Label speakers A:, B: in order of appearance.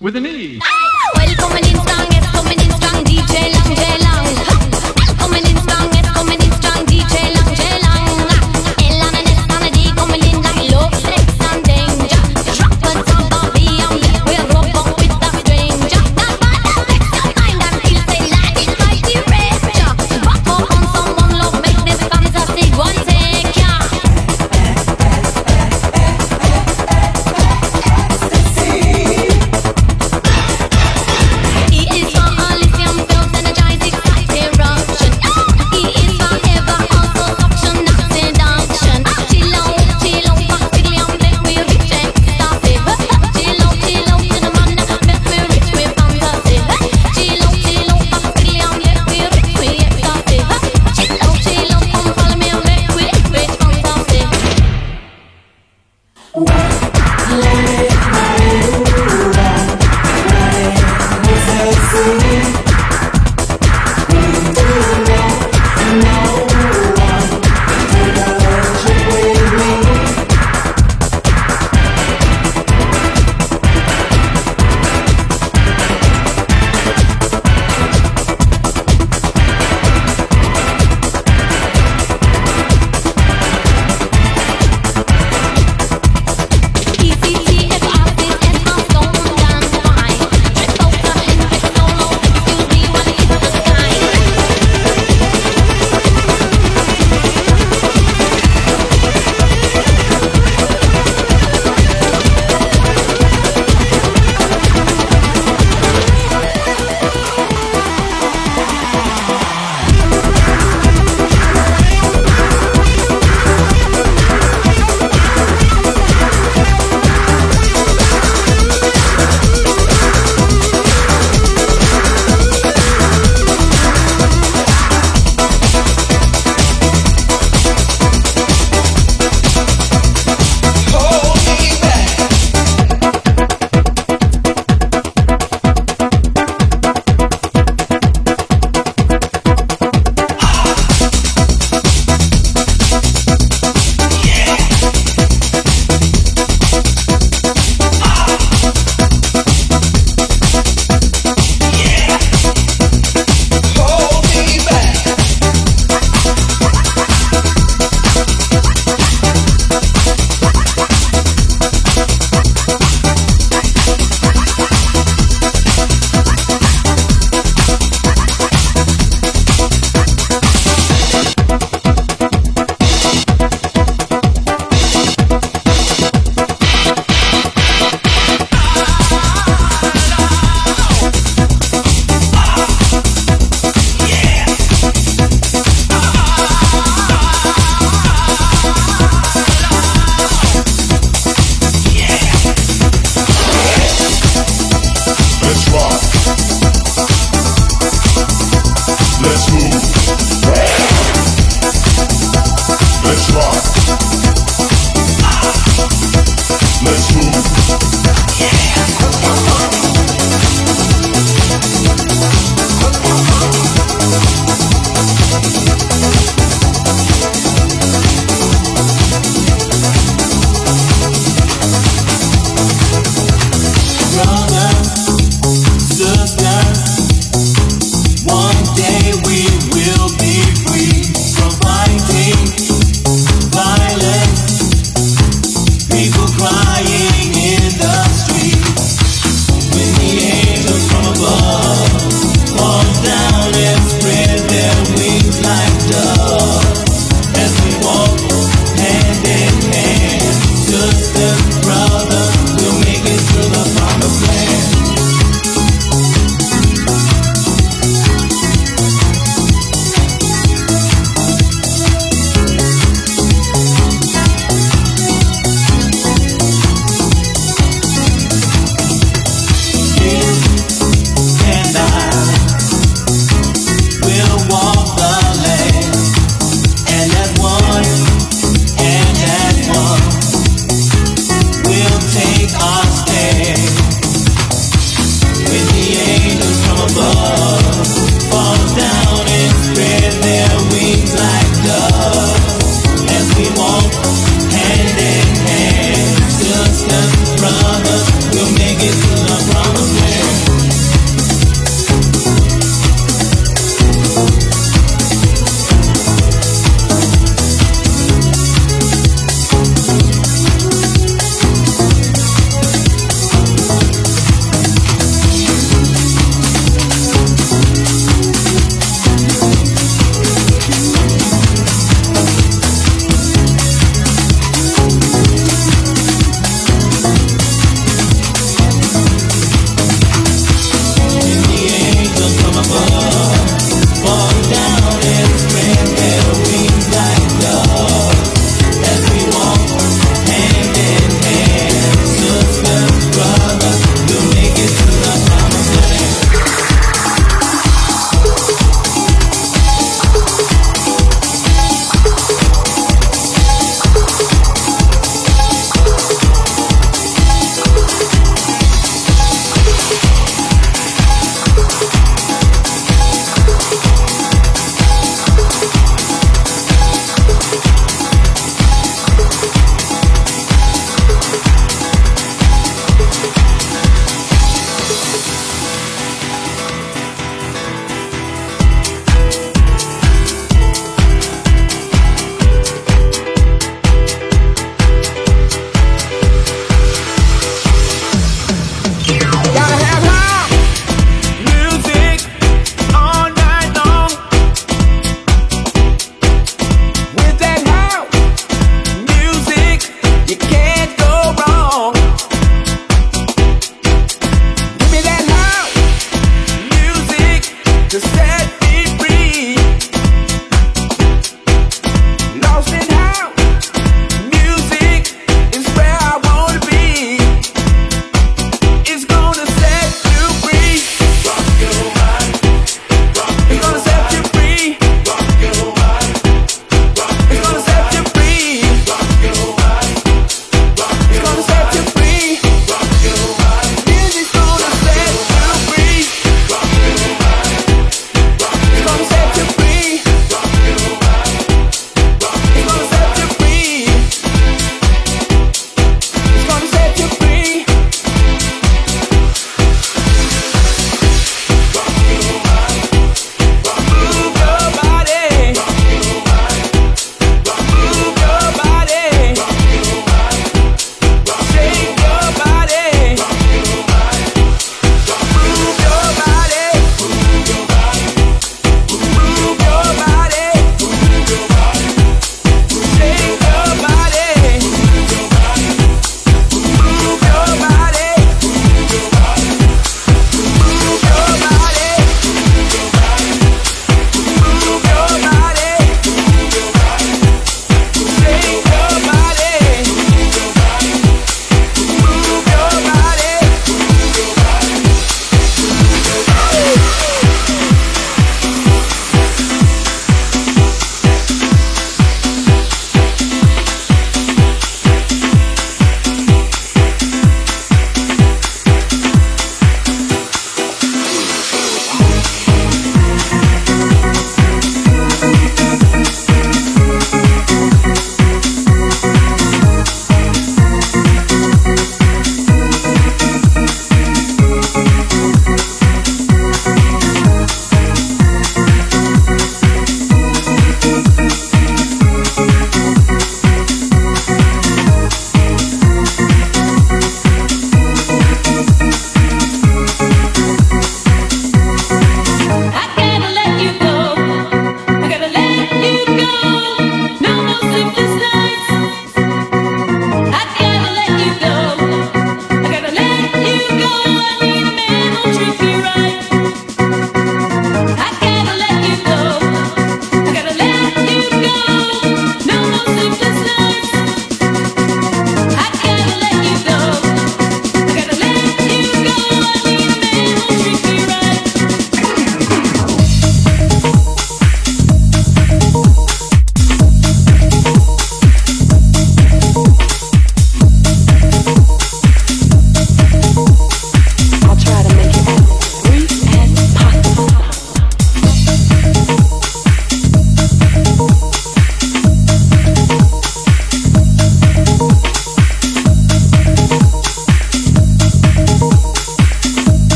A: with
B: an E.
C: Let's rock.